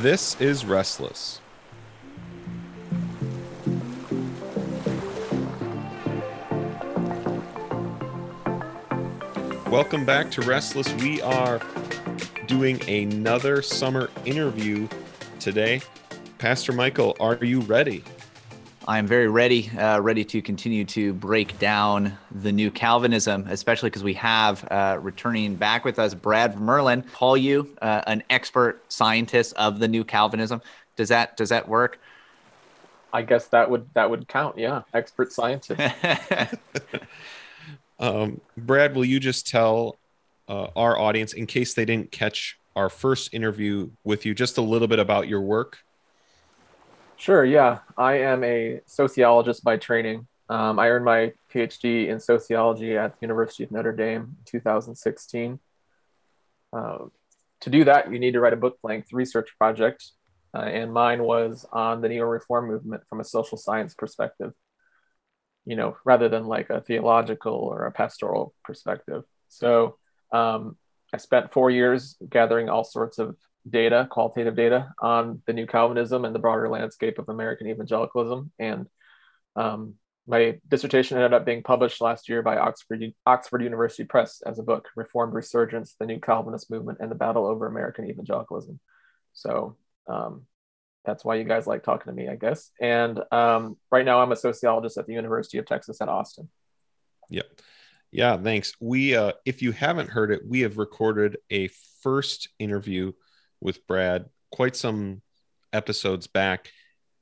This is Restless. Welcome back to Restless. We are doing another summer interview today. Pastor Michael, are you ready? I am very ready, uh, ready to continue to break down the new Calvinism, especially because we have uh, returning back with us Brad Vermurlen. Call you uh, an expert scientist of the new Calvinism. Does that does that work? I guess that would that would count. Yeah, expert scientist. um, Brad, will you just tell uh, our audience, in case they didn't catch our first interview with you, just a little bit about your work? Sure. Yeah, I am a sociologist by training. Um, I earned my PhD in sociology at the University of Notre Dame in 2016. Uh, to do that, you need to write a book length research project, uh, and mine was on the neo reform movement from a social science perspective, you know, rather than like a theological or a pastoral perspective. So um, I spent four years gathering all sorts of data, qualitative data on the new Calvinism and the broader landscape of American evangelicalism. And um, my dissertation ended up being published last year by Oxford, Oxford University Press as a book, Reformed Resurgence, the New Calvinist Movement, and the Battle over American Evangelicalism. So um, that's why you guys like talking to me, I guess. And um, right now I'm a sociologist at the University of Texas at Austin. Yep. Yeah, thanks. We, uh, if you haven't heard it, we have recorded a first interview with Brad quite some episodes back,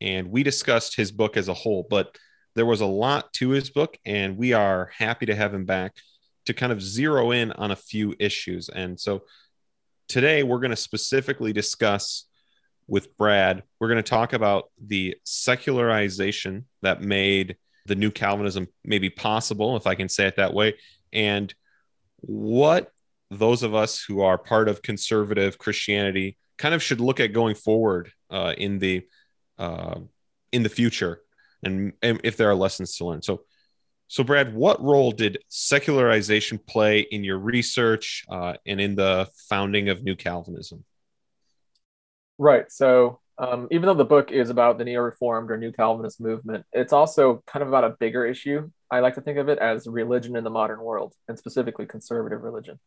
and we discussed his book as a whole, but there was a lot to his book, and we are happy to have him back to kind of zero in on a few issues. And so today we're going to specifically discuss with Brad, we're going to talk about the secularization that made the new Calvinism maybe possible, if I can say it that way, and what those of us who are part of conservative Christianity kind of should look at going forward uh, in the uh, in the future, and, and if there are lessons to learn. So, so Brad, what role did secularization play in your research uh, and in the founding of New Calvinism? Right. So, um, even though the book is about the neo-reformed or New Calvinist movement, it's also kind of about a bigger issue. I like to think of it as religion in the modern world, and specifically conservative religion.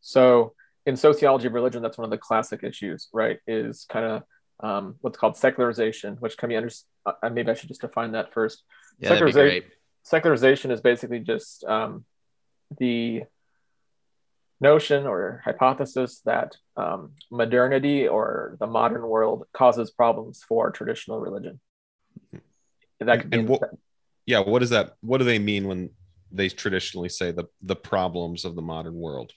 So in sociology of religion, that's one of the classic issues, right? Is kind of um, what's called secularization, which can be under. Uh, maybe I should just define that first. Yeah, that'd be great. Secularization is basically just um, the notion or hypothesis that um, modernity or the modern world causes problems for traditional religion. That could and, what, yeah, what does that? What do they mean when they traditionally say the the problems of the modern world?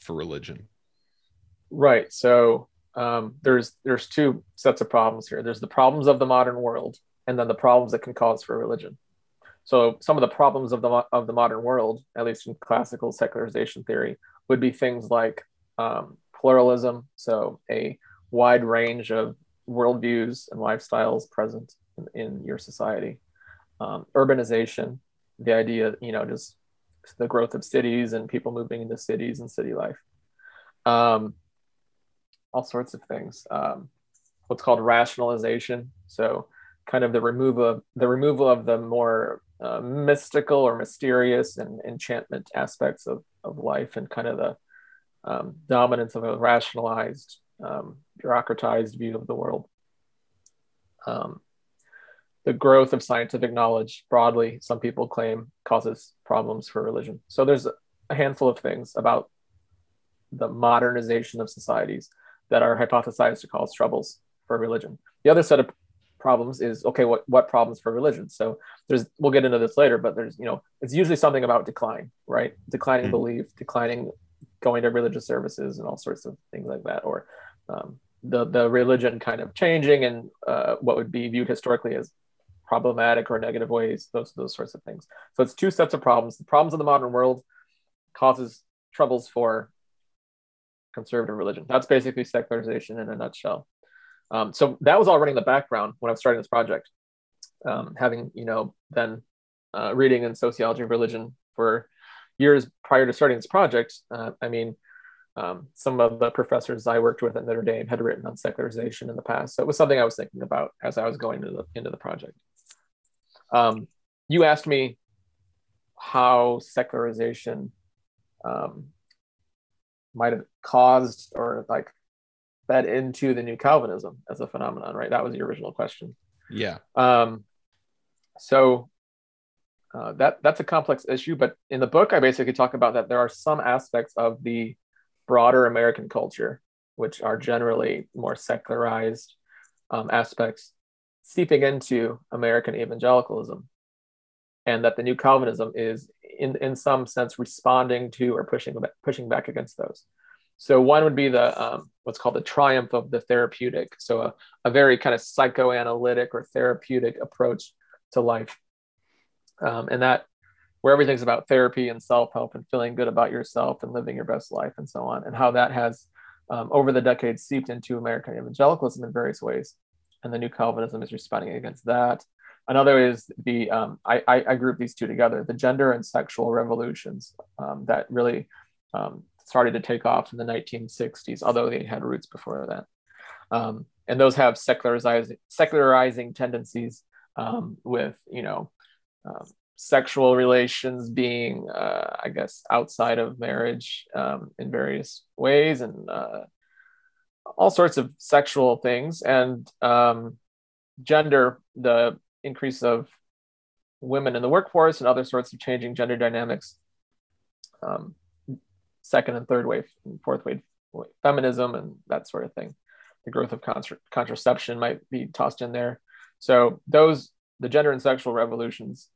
For religion. Right. So um, there's there's two sets of problems here. There's the problems of the modern world, and then the problems that can cause for religion. So some of the problems of the of the modern world, at least in classical secularization theory, would be things like um, pluralism. So a wide range of worldviews and lifestyles present in, in your society. Um, urbanization, the idea, you know, just the growth of cities and people moving into cities and city life. Um, all sorts of things. Um, what's called rationalization. So, kind of the removal of the removal of the more uh, mystical or mysterious and enchantment aspects of, of life, and kind of the um, dominance of a rationalized, um, bureaucratized view of the world. The growth of scientific knowledge broadly, some people claim causes problems for religion. So there's a handful of things about the modernization of societies that are hypothesized to cause troubles for religion. The other set of problems is okay, what what problems for religion? So there's we'll get into this later, but there's you know it's usually something about decline, right? Declining mm-hmm. belief, declining going to religious services, and all sorts of things like that, or um, the the religion kind of changing and uh, what would be viewed historically as problematic or negative ways, those those sorts of things. So it's two sets of problems. The problems of the modern world causes troubles for conservative religion. That's basically secularization in a nutshell. Um, so that was all running in the background when I was starting this project. Um, having you know then uh, reading in sociology of religion for years prior to starting this project, uh, I mean, um, some of the professors I worked with at Notre Dame had written on secularization in the past. So it was something I was thinking about as I was going into the, into the project. Um, you asked me how secularization um, might have caused or like fed into the new Calvinism as a phenomenon, right? That was the original question. Yeah. Um, so uh, that that's a complex issue, but in the book, I basically talk about that there are some aspects of the broader American culture, which are generally more secularized um, aspects, seeping into American evangelicalism, and that the new Calvinism is, in in some sense, responding to or pushing pushing back against those. So one would be the um, what's called the triumph of the therapeutic. So a, a very kind of psychoanalytic or therapeutic approach to life, um, and that where everything's about therapy and self-help and feeling good about yourself and living your best life and so on, and how that has um, over the decades seeped into American evangelicalism in various ways, and the new Calvinism is responding against that. Another is the um, I, I, group these two together: the gender and sexual revolutions um, that really um, started to take off in the 1960s, although they had roots before that. Um, and those have secularizing, secularizing tendencies um, with, you know, sexual relations being, uh, I guess, outside of marriage um, in various ways and uh, all sorts of sexual things. And um, gender, the increase of women in the workforce and other sorts of changing gender dynamics um, second and third wave and fourth wave feminism and that sort of thing. The growth of contra- contraception might be tossed in there. So those the gender and sexual revolutions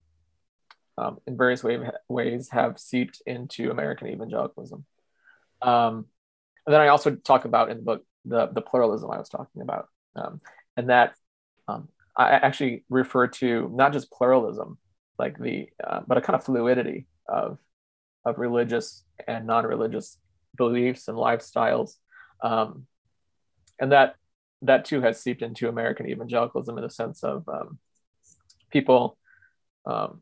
um, in various way, ways have seeped into American evangelicalism. Um, and then I also talk about in the book the, the pluralism I was talking about. Um, and that um, I actually refer to not just pluralism, like the, uh, but a kind of fluidity of of religious and non-religious beliefs and lifestyles um, and that that too has seeped into american evangelicalism in the sense of um, people um,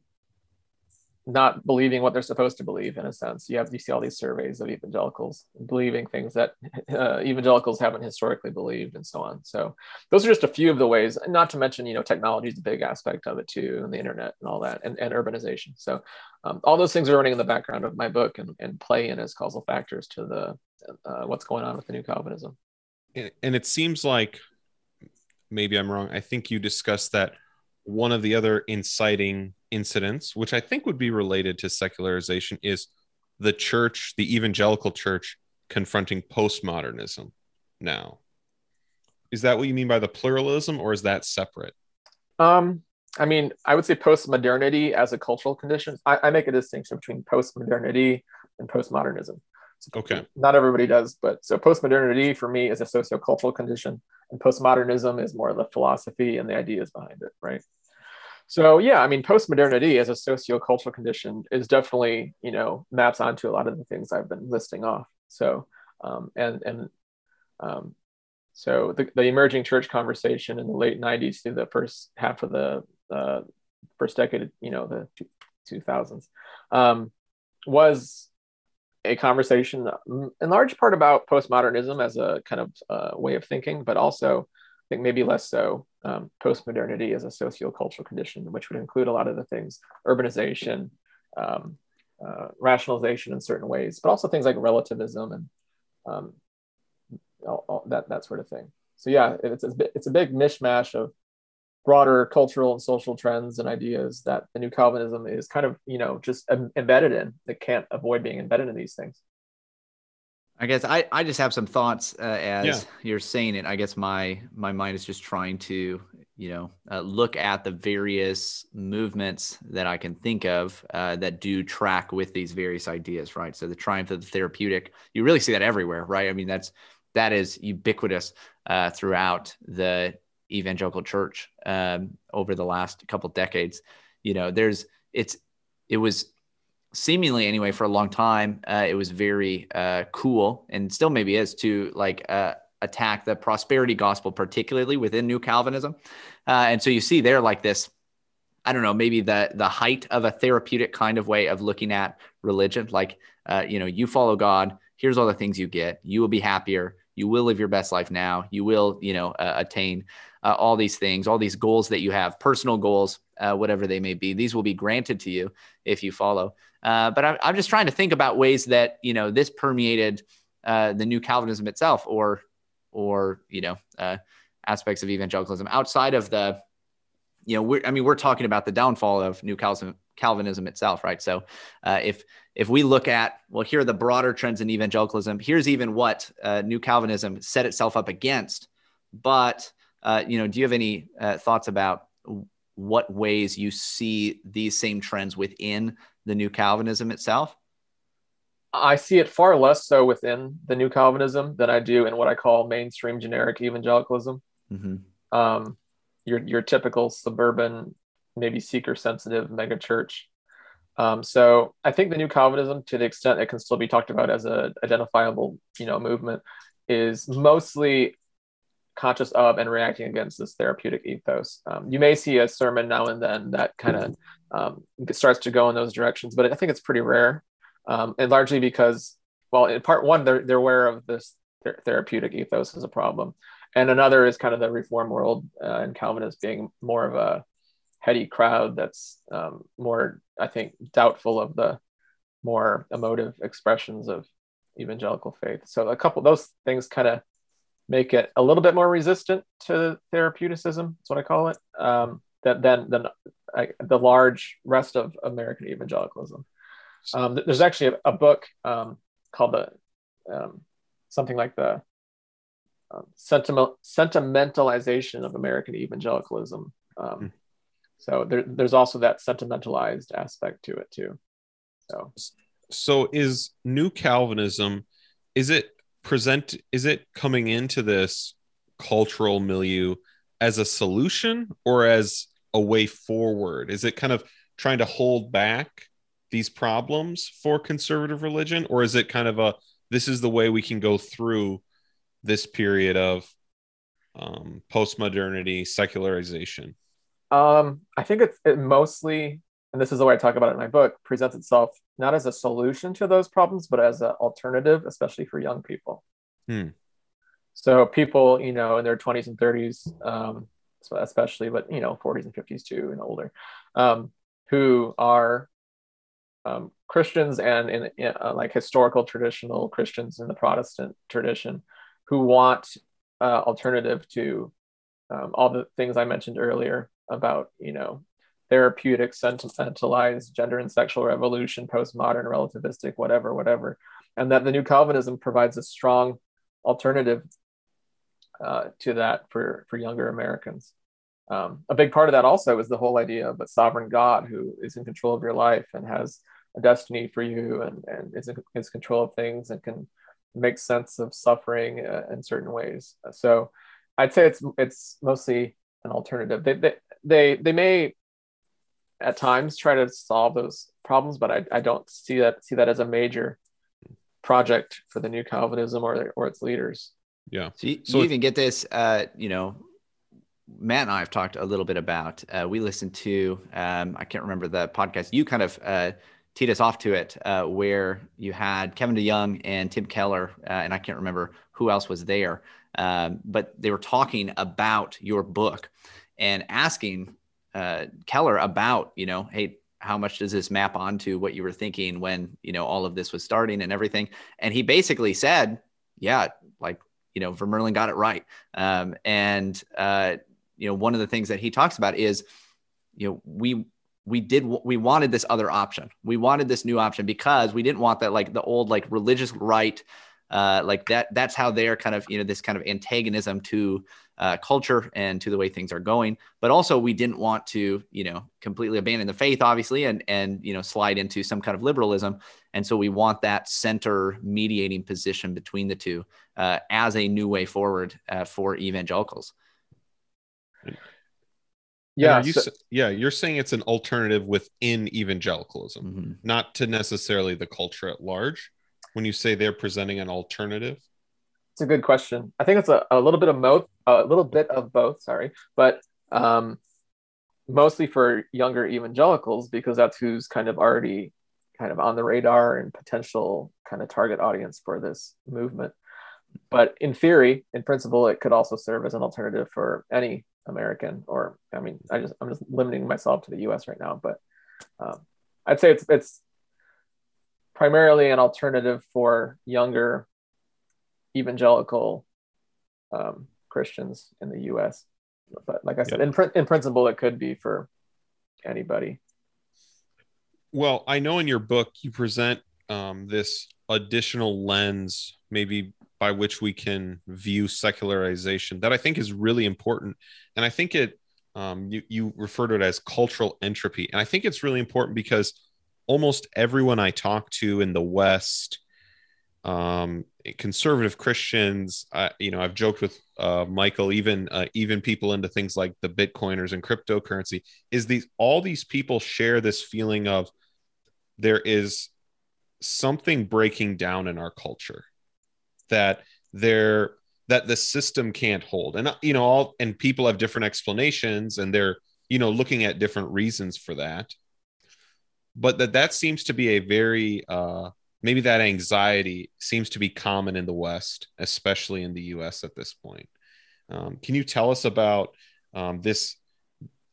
not believing what they're supposed to believe in a sense. You have you see all these surveys of evangelicals believing things that uh, evangelicals haven't historically believed and so on. So those are just a few of the ways not to mention you know technology is a big aspect of it too and the internet and all that and, and urbanization. So um, all those things are running in the background of my book and, and play in as causal factors to the uh, what's going on with the new calvinism. And it seems like maybe i'm wrong i think you discussed that one of the other inciting incidents, which I think would be related to secularization, is the church, the evangelical church, confronting postmodernism now. Is that what you mean by the pluralism, or is that separate? Um, I mean, I would say postmodernity as a cultural condition. I, I make a distinction between postmodernity and postmodernism. Okay. Not everybody does, but so postmodernity for me is a sociocultural condition, and postmodernism is more of the philosophy and the ideas behind it, right? So yeah, I mean, postmodernity as a sociocultural condition is definitely, you know, maps onto a lot of the things I've been listing off. So um, and and um, so the, the emerging church conversation in the late 90s through the first half of the uh, first decade, you know, the 2000s, um, was a conversation in large part about postmodernism as a kind of uh, way of thinking, but also I think maybe less so um, post-modernity as a sociocultural condition, which would include a lot of the things, urbanization, um, uh, rationalization in certain ways, but also things like relativism and um, all, all that, that sort of thing. So yeah, it's a, it's a big mishmash of broader cultural and social trends and ideas that the new Calvinism is kind of, you know, just embedded in that can't avoid being embedded in these things. I guess I, I just have some thoughts uh, as yeah. you're saying it. I guess my my mind is just trying to you know uh, look at the various movements that I can think of uh, that do track with these various ideas, right? So the triumph of the therapeutic, you really see that everywhere, right? I mean that's that is ubiquitous uh, throughout the evangelical church um, over the last couple decades. You know, there's it's it was seemingly anyway for a long time uh, it was very uh, cool and still maybe is to like uh, attack the prosperity gospel particularly within new calvinism uh, and so you see there like this i don't know maybe the the height of a therapeutic kind of way of looking at religion like uh, you know you follow god here's all the things you get. You will be happier. You will live your best life now. You will, you know, uh, attain uh, all these things, all these goals that you have, personal goals, uh, whatever they may be. These will be granted to you if you follow. Uh, but I'm, I'm just trying to think about ways that you know this permeated uh, the new Calvinism itself, or or you know uh, aspects of evangelicalism outside of the you know, we're, I mean, we're talking about the downfall of New Calvinism, Calvinism itself, right? So, uh, if if we look at well, here are the broader trends in evangelicalism. Here's even what uh, New Calvinism set itself up against. But uh, you know, do you have any uh, thoughts about what ways you see these same trends within the New Calvinism itself? I see it far less so within the New Calvinism than I do in what I call mainstream generic evangelicalism. Mm-hmm. Um, your your typical suburban, maybe seeker sensitive megachurch. Um, so I think the new Calvinism, to the extent it can still be talked about as a identifiable, you know, movement, is mostly conscious of and reacting against this therapeutic ethos. Um, you may see a sermon now and then that kind of um, starts to go in those directions, but I think it's pretty rare, um, and largely because, well, in part one, they're they're aware of this th- therapeutic ethos as a problem, and another is kind of the reform world uh, and Calvinists being more of a heady crowd that's um, more, I think, doubtful of the more emotive expressions of evangelical faith. So a couple those things kind of make it a little bit more resistant to therapeuticism. That's what I call it. Um, that than than the large rest of American evangelicalism. Um, there's actually a, a book um, called the um, something like the um, sentiment, sentimentalization of American evangelicalism. Um, mm. So there, there's also that sentimentalized aspect to it too. So, so is New Calvinism? Is it present? Is it coming into this cultural milieu as a solution or as a way forward? Is it kind of trying to hold back these problems for conservative religion, or is it kind of a this is the way we can go through this period of um, post-modernity secularization? Um, I think it's it mostly, and this is the way I talk about it in my book, presents itself not as a solution to those problems, but as an alternative, especially for young people. Hmm. So people, you know, in their 20s and 30s, um, especially, but you know, 40s and 50s too, and older, um, who are um, Christians and in, in uh, like historical traditional Christians in the Protestant tradition who want uh, alternative to um, all the things I mentioned earlier about, you know, therapeutic, sentimentalized gender and sexual revolution, postmodern, relativistic, whatever, whatever. And that the new Calvinism provides a strong alternative uh, to that for, for younger Americans. Um, a big part of that also is the whole idea of a sovereign God who is in control of your life and has a destiny for you and, and is in is control of things and can make sense of suffering uh, in certain ways. So I'd say it's it's mostly an alternative. They they they, they may at times try to solve those problems, but I, I don't see that see that as a major project for the new Calvinism or or its leaders. Yeah. So you, so you even get this, uh, you know, Matt and I have talked a little bit about. Uh, we listened to, um, I can't remember the podcast. You kind of uh, teed us off to it, uh, where you had Kevin DeYoung and Tim Keller, uh, and I can't remember who else was there, um, but they were talking about your book and asking uh, Keller about, you know, hey, how much does this map onto what you were thinking when you know all of this was starting and everything? And he basically said, yeah, like you know, Vermurlen got it right. Um, and uh, you know, one of the things that he talks about is, you know, we we did we wanted this other option we wanted this new option because we didn't want that like the old like religious right uh, like that that's how they're kind of you know this kind of antagonism to uh, culture and to the way things are going. But also we didn't want to you know completely abandon the faith obviously and and you know slide into some kind of liberalism. And so we want that center mediating position between the two uh, as a new way forward uh, for evangelicals. Yeah you, so, yeah you're saying it's an alternative within evangelicalism mm-hmm. not to necessarily the culture at large when you say they're presenting an alternative it's a good question i think it's a, a little bit of both a little bit of both sorry but um, mostly for younger evangelicals because that's who's kind of already kind of on the radar and potential kind of target audience for this movement. But in theory, in principle, it could also serve as an alternative for any American, or I mean, I just I'm just limiting myself to the U.S. right now, but um, I'd say it's it's primarily an alternative for younger evangelical um, Christians in the U.S. But like I said, in in principle, it could be for anybody. Well, I know in your book you present um, this additional lens, maybe by which we can view secularization, that I think is really important, and I think it um, you you refer to it as cultural entropy, and I think it's really important because almost everyone I talk to in the West, um, conservative Christians, uh, you know, I've joked with uh, Michael, even uh, even people into things like the Bitcoiners and cryptocurrency, is these all these people share this feeling of there is something breaking down in our culture that there that the system can't hold. And you know all and people have different explanations and they're you know looking at different reasons for that. But that that seems to be a very uh maybe that anxiety seems to be common in the west especially in the us at this point. Um, can you tell us about um, this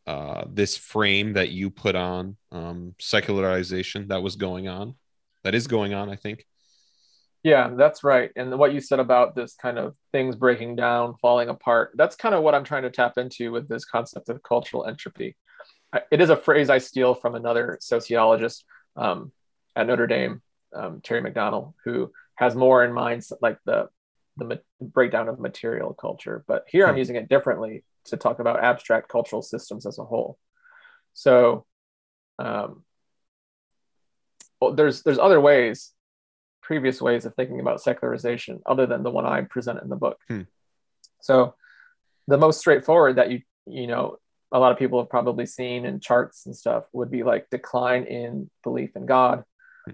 uh, this frame that you put on um, secularization that was going on that is going on i think? Yeah that's right. And what you said about this kind of things breaking down falling apart that's kind of what i'm trying to tap into with this concept of cultural entropy. It is a phrase I steal from another sociologist um, at Notre Dame, um, Terry McDonnell, who has more in mind like the the breakdown of material culture. But here I'm hmm. using it differently to talk about abstract cultural systems as a whole. So, um, well, there's there's other ways, previous ways of thinking about secularization other than the one I present in the book. Hmm. So, the most straightforward that you you know a lot of people have probably seen in charts and stuff would be like decline in belief in God.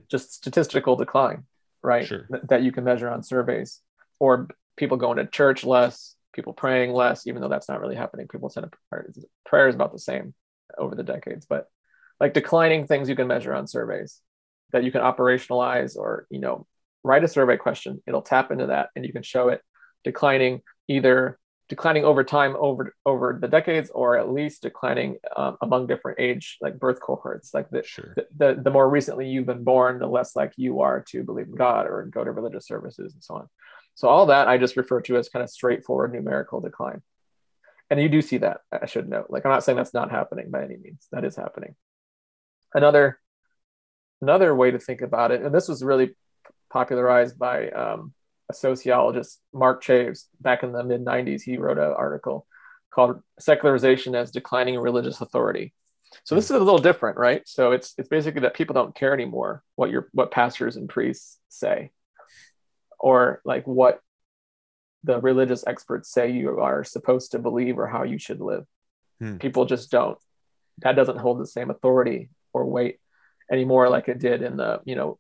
Just statistical decline, right? Sure. Th- that you can measure on surveys, or people going to church less, people praying less, even though that's not really happening. People tend to prayer, prayer is about the same over the decades, but like declining things you can measure on surveys that you can operationalize or you know write a survey question it'll tap into that and you can show it declining either declining over time over over the decades or at least declining um, among different age like birth cohorts. Like the, sure. the, the, the more recently you've been born the less like you are to believe in god or go to religious services and so on. So all that i just refer to as kind of straightforward numerical decline. And you do see that i should note. Like i'm not saying that's not happening by any means. That is happening. Another another way to think about it and this was really popularized by um, a sociologist, Mark Chaves, back in the mid 90s, he wrote an article called Secularization as Declining Religious Authority. So this is a little different, right? So it's it's basically that people don't care anymore what your what pastors and priests say, or like what the religious experts say you are supposed to believe or how you should live. Hmm. People just don't. That doesn't hold the same authority or weight anymore like it did in the you know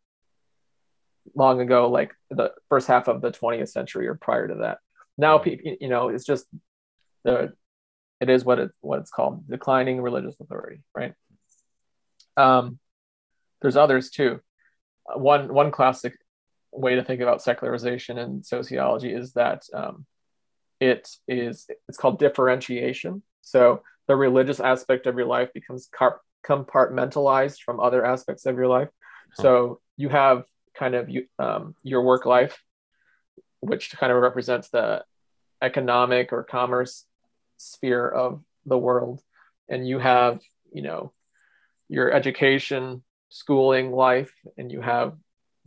long ago, like the first half of the 20th century or prior to that. Now, you know, it's just the it is what it what it's called declining religious authority, right? Um, there's others too. Uh, one one classic way to think about secularization in sociology is that um, it is it's called differentiation. So the religious aspect of your life becomes compartmentalized from other aspects of your life. So you have kind of um, your work life, which kind of represents the economic or commerce sphere of the world, and you have you know your education, schooling life, and you have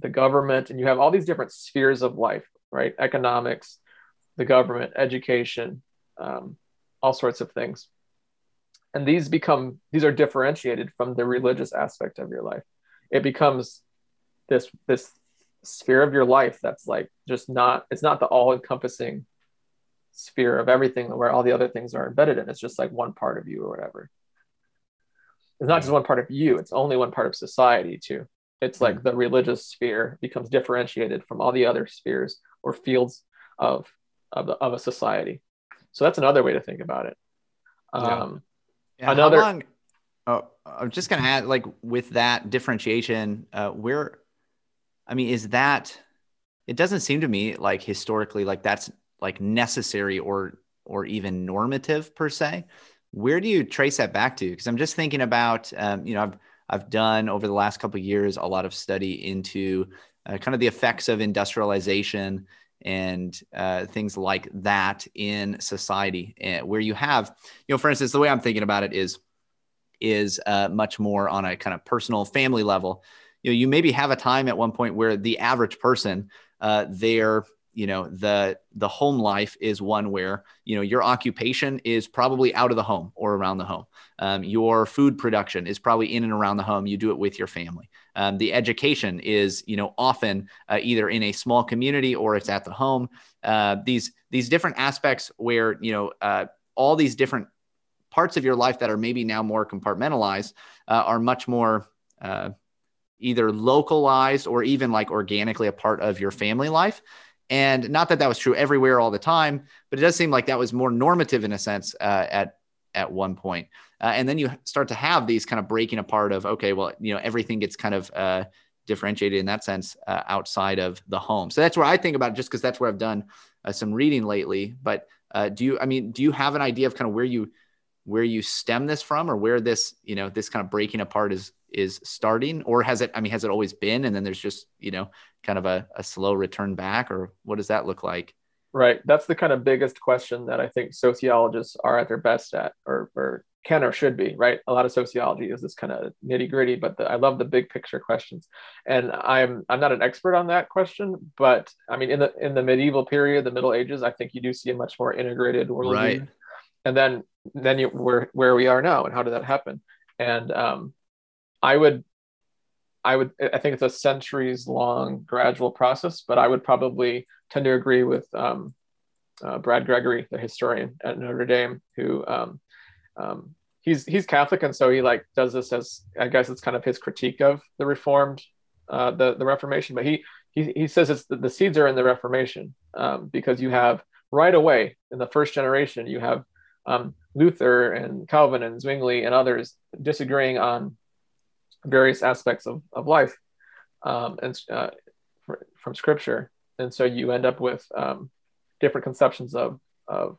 the government, and you have all these different spheres of life, right? Economics, the government, education, um, all sorts of things. And these become these are differentiated from the religious aspect of your life. It becomes this this sphere of your life that's like just not it's not the all encompassing sphere of everything where all the other things are embedded in. It's just like one part of you or whatever. It's not just one part of you it's only one part of society too. It's like mm. the religious sphere becomes differentiated from all the other spheres or fields of of, the, of a society. So that's another way to think about it. Um yeah. Yeah, another Oh, I'm just going to add, like, with that differentiation, uh, where, I mean, is that? It doesn't seem to me like historically, like that's like necessary or or even normative per se. Where do you trace that back to? Because I'm just thinking about, um, you know, I've I've done over the last couple years a lot of study into uh, kind of the effects of industrialization and uh, things like that in society, uh, where you have, you know, for instance, the way I'm thinking about it is is uh, much more on a kind of personal family level. You know, you maybe have a time at one point where the average person, uh, their you know the the home life is one where you know your occupation is probably out of the home or around the home. Um, your food production is probably in and around the home. You do it with your family. Um, the education is you know often uh, either in a small community or it's at the home. Uh, these these different aspects where you know uh, all these different parts of your life that are maybe now more compartmentalized uh, are much more uh, either localized or even like organically a part of your family life and not that that was true everywhere all the time, but it does seem like that was more normative in a sense uh, at at one point. Uh, and then you start to have these kind of breaking apart of okay, well, you know, everything gets kind of uh, differentiated in that sense uh, outside of the home. So that's where I think about it, just because that's where I've done uh, some reading lately. But uh, do you? I mean, do you have an idea of kind of where you where you stem this from, or where this you know this kind of breaking apart is is starting, or has it? I mean, has it always been, and then there's just you know kind of a, a slow return back, or what does that look like? Right. That's the kind of biggest question that I think sociologists are at their best at, or, or can or should be. Right. A lot of sociology is this kind of nitty gritty, but the, I love the big picture questions, and I'm I'm not an expert on that question, but I mean in the in the medieval period, the Middle Ages, I think you do see a much more integrated worldview. Right. And then then you where where we are now, and how did that happen? And um, I would I would I think it's a centuries long gradual process, but I would probably tend to agree with um, uh, Brad Gregory, the historian at Notre Dame, who um, um, he's he's Catholic, and so he like does this as I guess it's kind of his critique of the Reformed, uh, the the Reformation. But he he he says it's the, the seeds are in the Reformation um, because you have right away in the first generation you have um, Luther and Calvin and Zwingli and others disagreeing on various aspects of, of life um, and uh, from scripture and so you end up with um, different conceptions of, of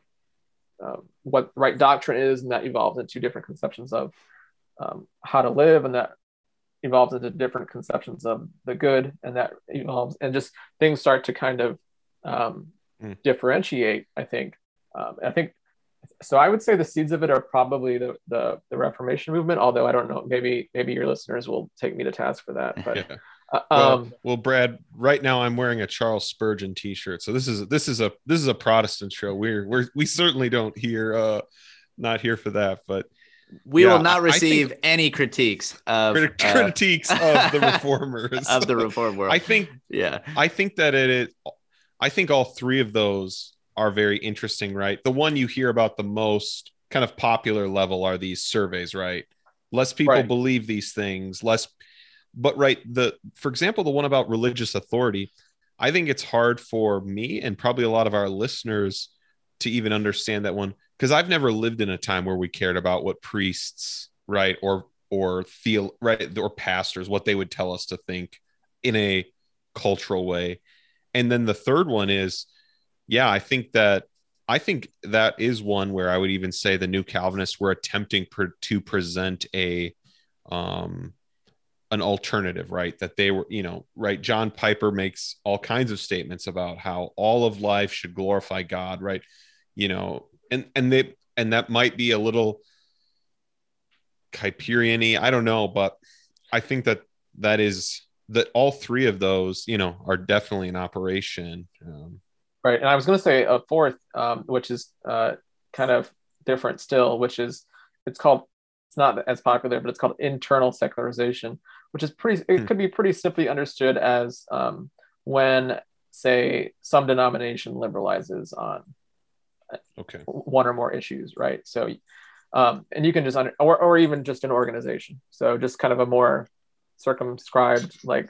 uh, what right doctrine is and that evolves into different conceptions of um, how to live and that evolves into different conceptions of the good and that evolves and just things start to kind of um, mm. differentiate i think um, i think so I would say the seeds of it are probably the, the, the Reformation movement. Although I don't know, maybe maybe your listeners will take me to task for that. But yeah. uh, well, um, well, Brad, right now I'm wearing a Charles Spurgeon T-shirt, so this is this is a this is a Protestant show. We're we're we certainly don't hear uh not here for that, but we yeah, will not receive any critiques of uh, critiques uh, of the reformers of the reform world. I think yeah, I think that it is. I think all three of those are very interesting, right? The one you hear about the most kind of popular level are these surveys, right? Less people right. believe these things, less but right the for example the one about religious authority i think it's hard for me and probably a lot of our listeners to even understand that one because i've never lived in a time where we cared about what priests right or or feel right or pastors what they would tell us to think in a cultural way and then the third one is yeah, I think that I think that is one where I would even say the new Calvinists were attempting to present a um an alternative, right? That they were, you know, right. John Piper makes all kinds of statements about how all of life should glorify God, right? You know, and and they and that might be a little Kuyperian I don't know, but I think that that is that all three of those, you know, are definitely in operation. Um, Right. And I was going to say a fourth, um, which is uh, kind of different still, which is it's called, it's not as popular, but it's called internal secularization, which is pretty, it hmm. could be pretty simply understood as um, when, say, some denomination liberalizes on okay. one or more issues, right? So, um, and you can just, under, or, or even just an organization. So just kind of a more circumscribed, like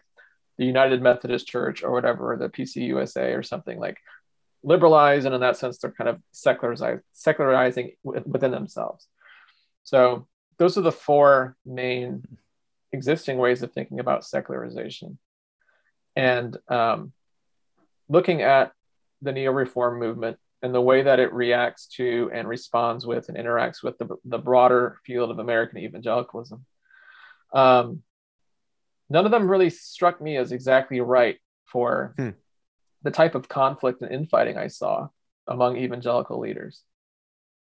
the United Methodist Church or whatever, or the PCUSA or something like liberalize, and in that sense, they're kind of secularizing, within themselves. So those are the four main existing ways of thinking about secularization. And um, looking at the neo reform movement and the way that it reacts to and responds with and interacts with the, the broader field of American evangelicalism. Um, none of them really struck me as exactly right for hmm. The type of conflict and infighting I saw among evangelical leaders.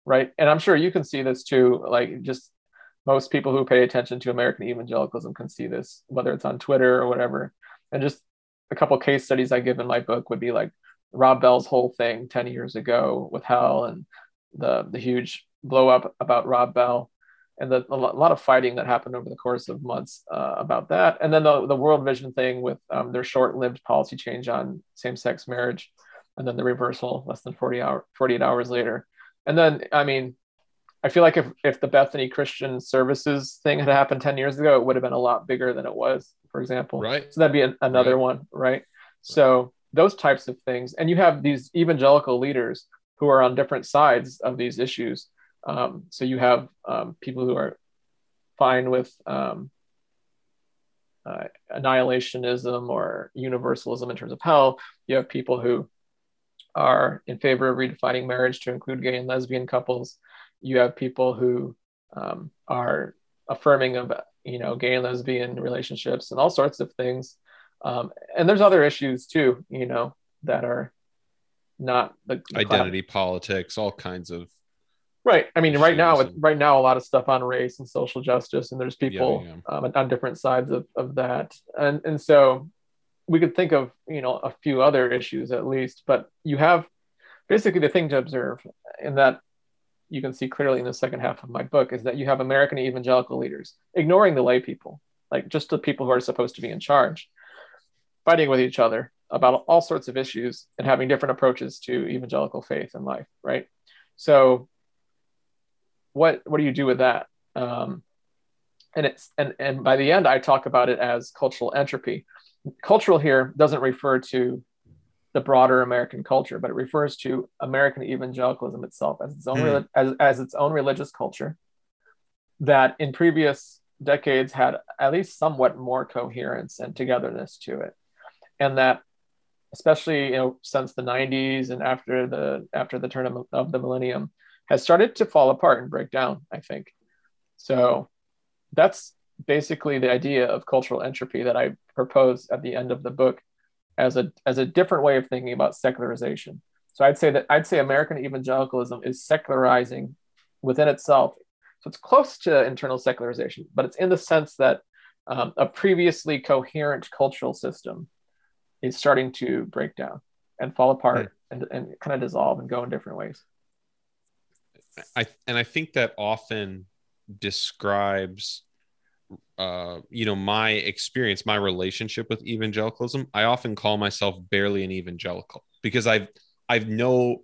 Right. And I'm sure you can see this too. Like, just most people who pay attention to American evangelicalism can see this, whether it's on Twitter or whatever. And just a couple case studies I give in my book would be like Rob Bell's whole thing 10 years ago with Hell and the the huge blow up about Rob Bell and the, a lot of fighting that happened over the course of months uh, about that. And then the, the World Vision thing with um, their short lived policy change on same sex marriage and then the reversal less than 40 hour, 48 hours later. And then, I mean, I feel like if, if the Bethany Christian Services thing had happened 10 years ago, it would have been a lot bigger than it was, for example. Right. So that'd be another right. one, right? So those types of things. And you have these evangelical leaders who are on different sides of these issues. Um, so you have um, people who are fine with um, uh, annihilationism or universalism in terms of hell. You have people who are in favor of redefining marriage to include gay and lesbian couples you have people who um, are affirming of you know gay and lesbian relationships and all sorts of things um, and there's other issues too you know that are not the, the identity politics all kinds of right i mean right now and... right now a lot of stuff on race and social justice and there's people yeah, yeah. Um, on different sides of, of that and and so we could think of you know a few other issues at least but you have basically the thing to observe in that you can see clearly in the second half of my book is that you have American evangelical leaders ignoring the lay people, like just the people who are supposed to be in charge, fighting with each other about all sorts of issues and having different approaches to evangelical faith and life, right? So, what what do you do with that? Um, and it's and and by the end, I talk about it as cultural entropy. Cultural here doesn't refer to the broader American culture, but it refers to American evangelicalism itself as its own mm. as, as its own religious culture that in previous decades had at least somewhat more coherence and togetherness to it, and that especially you know since the 90s and after the after the turn of, of the millennium has started to fall apart and break down. I think so. That's basically the idea of cultural entropy that I propose at the end of the book as a as a different way of thinking about secularization. So I'd say that I'd say American evangelicalism is secularizing within itself. So it's close to internal secularization, but it's in the sense that um, a previously coherent cultural system is starting to break down and fall apart right. and, and kind of dissolve and go in different ways. I and I think that often describes uh, you know, my experience, my relationship with evangelicalism, I often call myself barely an evangelical because I've I've know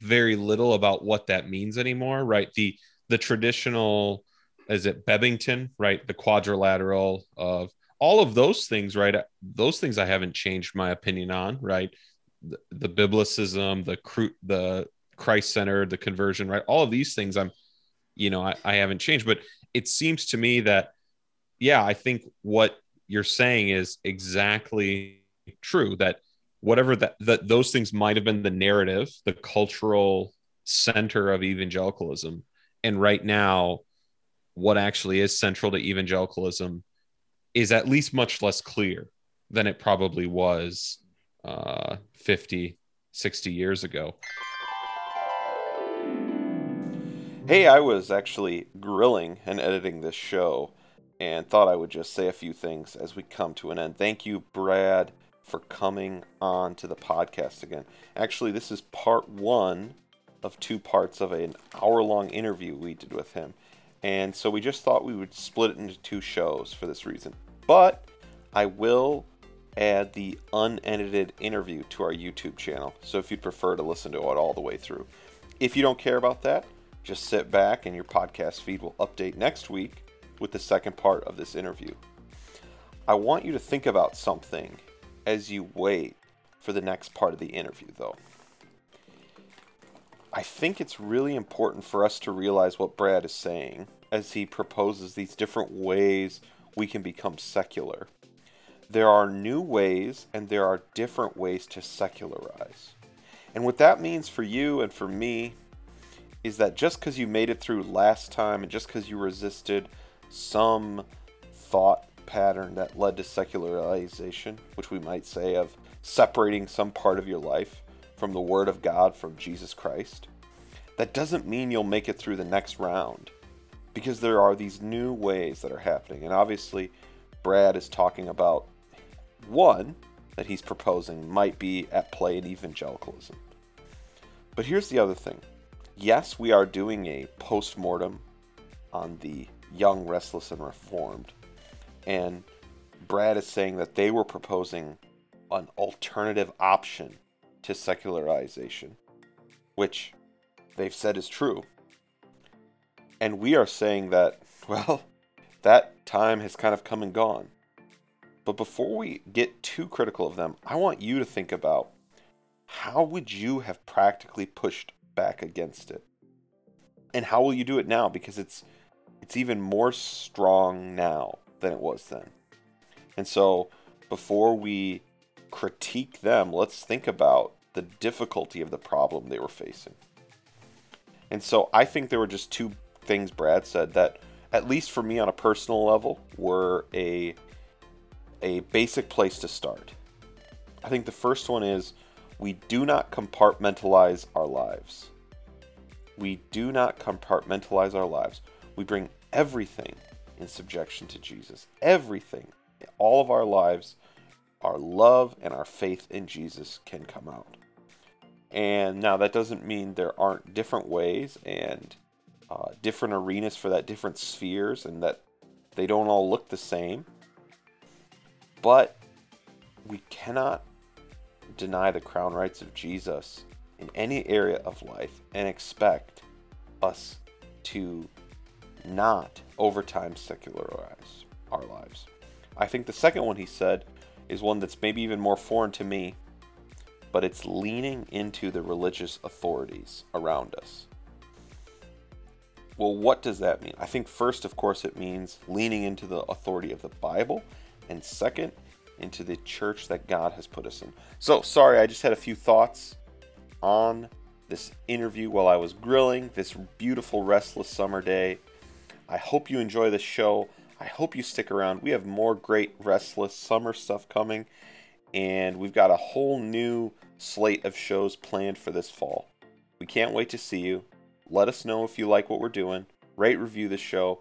very little about what that means anymore. Right. The the traditional is it Bebbington, right? The quadrilateral of all of those things, right? Those things I haven't changed my opinion on, right? The, the biblicism, the cru- the Christ centered, the conversion, right? All of these things I'm, you know, I, I haven't changed, but it seems to me that yeah, I think what you're saying is exactly true that whatever that, that those things might have been the narrative, the cultural center of evangelicalism. And right now, what actually is central to evangelicalism is at least much less clear than it probably was uh, 50, 60 years ago. Hey, I was actually grilling and editing this show and thought I would just say a few things as we come to an end. Thank you, Brad, for coming on to the podcast again. Actually, this is part one of two parts of an hour long interview we did with him. And so we just thought we would split it into two shows for this reason. But I will add the unedited interview to our YouTube channel. So if you'd prefer to listen to it all the way through. If you don't care about that, just sit back and your podcast feed will update next week with the second part of this interview. I want you to think about something as you wait for the next part of the interview, though. I think it's really important for us to realize what Brad is saying as he proposes these different ways we can become secular. There are new ways and there are different ways to secularize. And what that means for you and for me is that just because you made it through last time and just because you resisted some thought pattern that led to secularization, which we might say of separating some part of your life from the Word of God, from Jesus Christ, that doesn't mean you'll make it through the next round because there are these new ways that are happening. And obviously, Brad is talking about one that he's proposing might be at play in evangelicalism. But here's the other thing yes, we are doing a post mortem on the young, restless, and reformed. And Brad is saying that they were proposing an alternative option to secularization, which they've said is true. And we are saying that, well, that time has kind of come and gone. But before we get too critical of them, I want you to think about how would you have practically pushed back against it? And how will you do it now because it's it's even more strong now than it was then. And so before we critique them, let's think about the difficulty of the problem they were facing. And so I think there were just two things Brad said that, at least for me on a personal level, were a a basic place to start. I think the first one is we do not compartmentalize our lives. We do not compartmentalize our lives. We bring everything in subjection to Jesus. Everything. All of our lives, our love and our faith in Jesus can come out. And now that doesn't mean there aren't different ways and uh, different arenas for that, different spheres, and that they don't all look the same. But we cannot deny the crown rights of Jesus in any area of life and expect us to not over time secularize our lives. I think the second one he said is one that's maybe even more foreign to me, but it's leaning into the religious authorities around us. Well, what does that mean? I think first, of course, it means leaning into the authority of the Bible, and second, into the church that God has put us in. So, sorry, I just had a few thoughts on this interview while I was grilling this beautiful, restless summer day. I hope you enjoy the show. I hope you stick around. We have more great, restless summer stuff coming, and we've got a whole new slate of shows planned for this fall. We can't wait to see you. Let us know if you like what we're doing. Rate, review the show,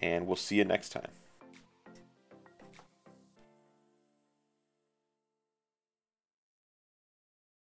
and we'll see you next time.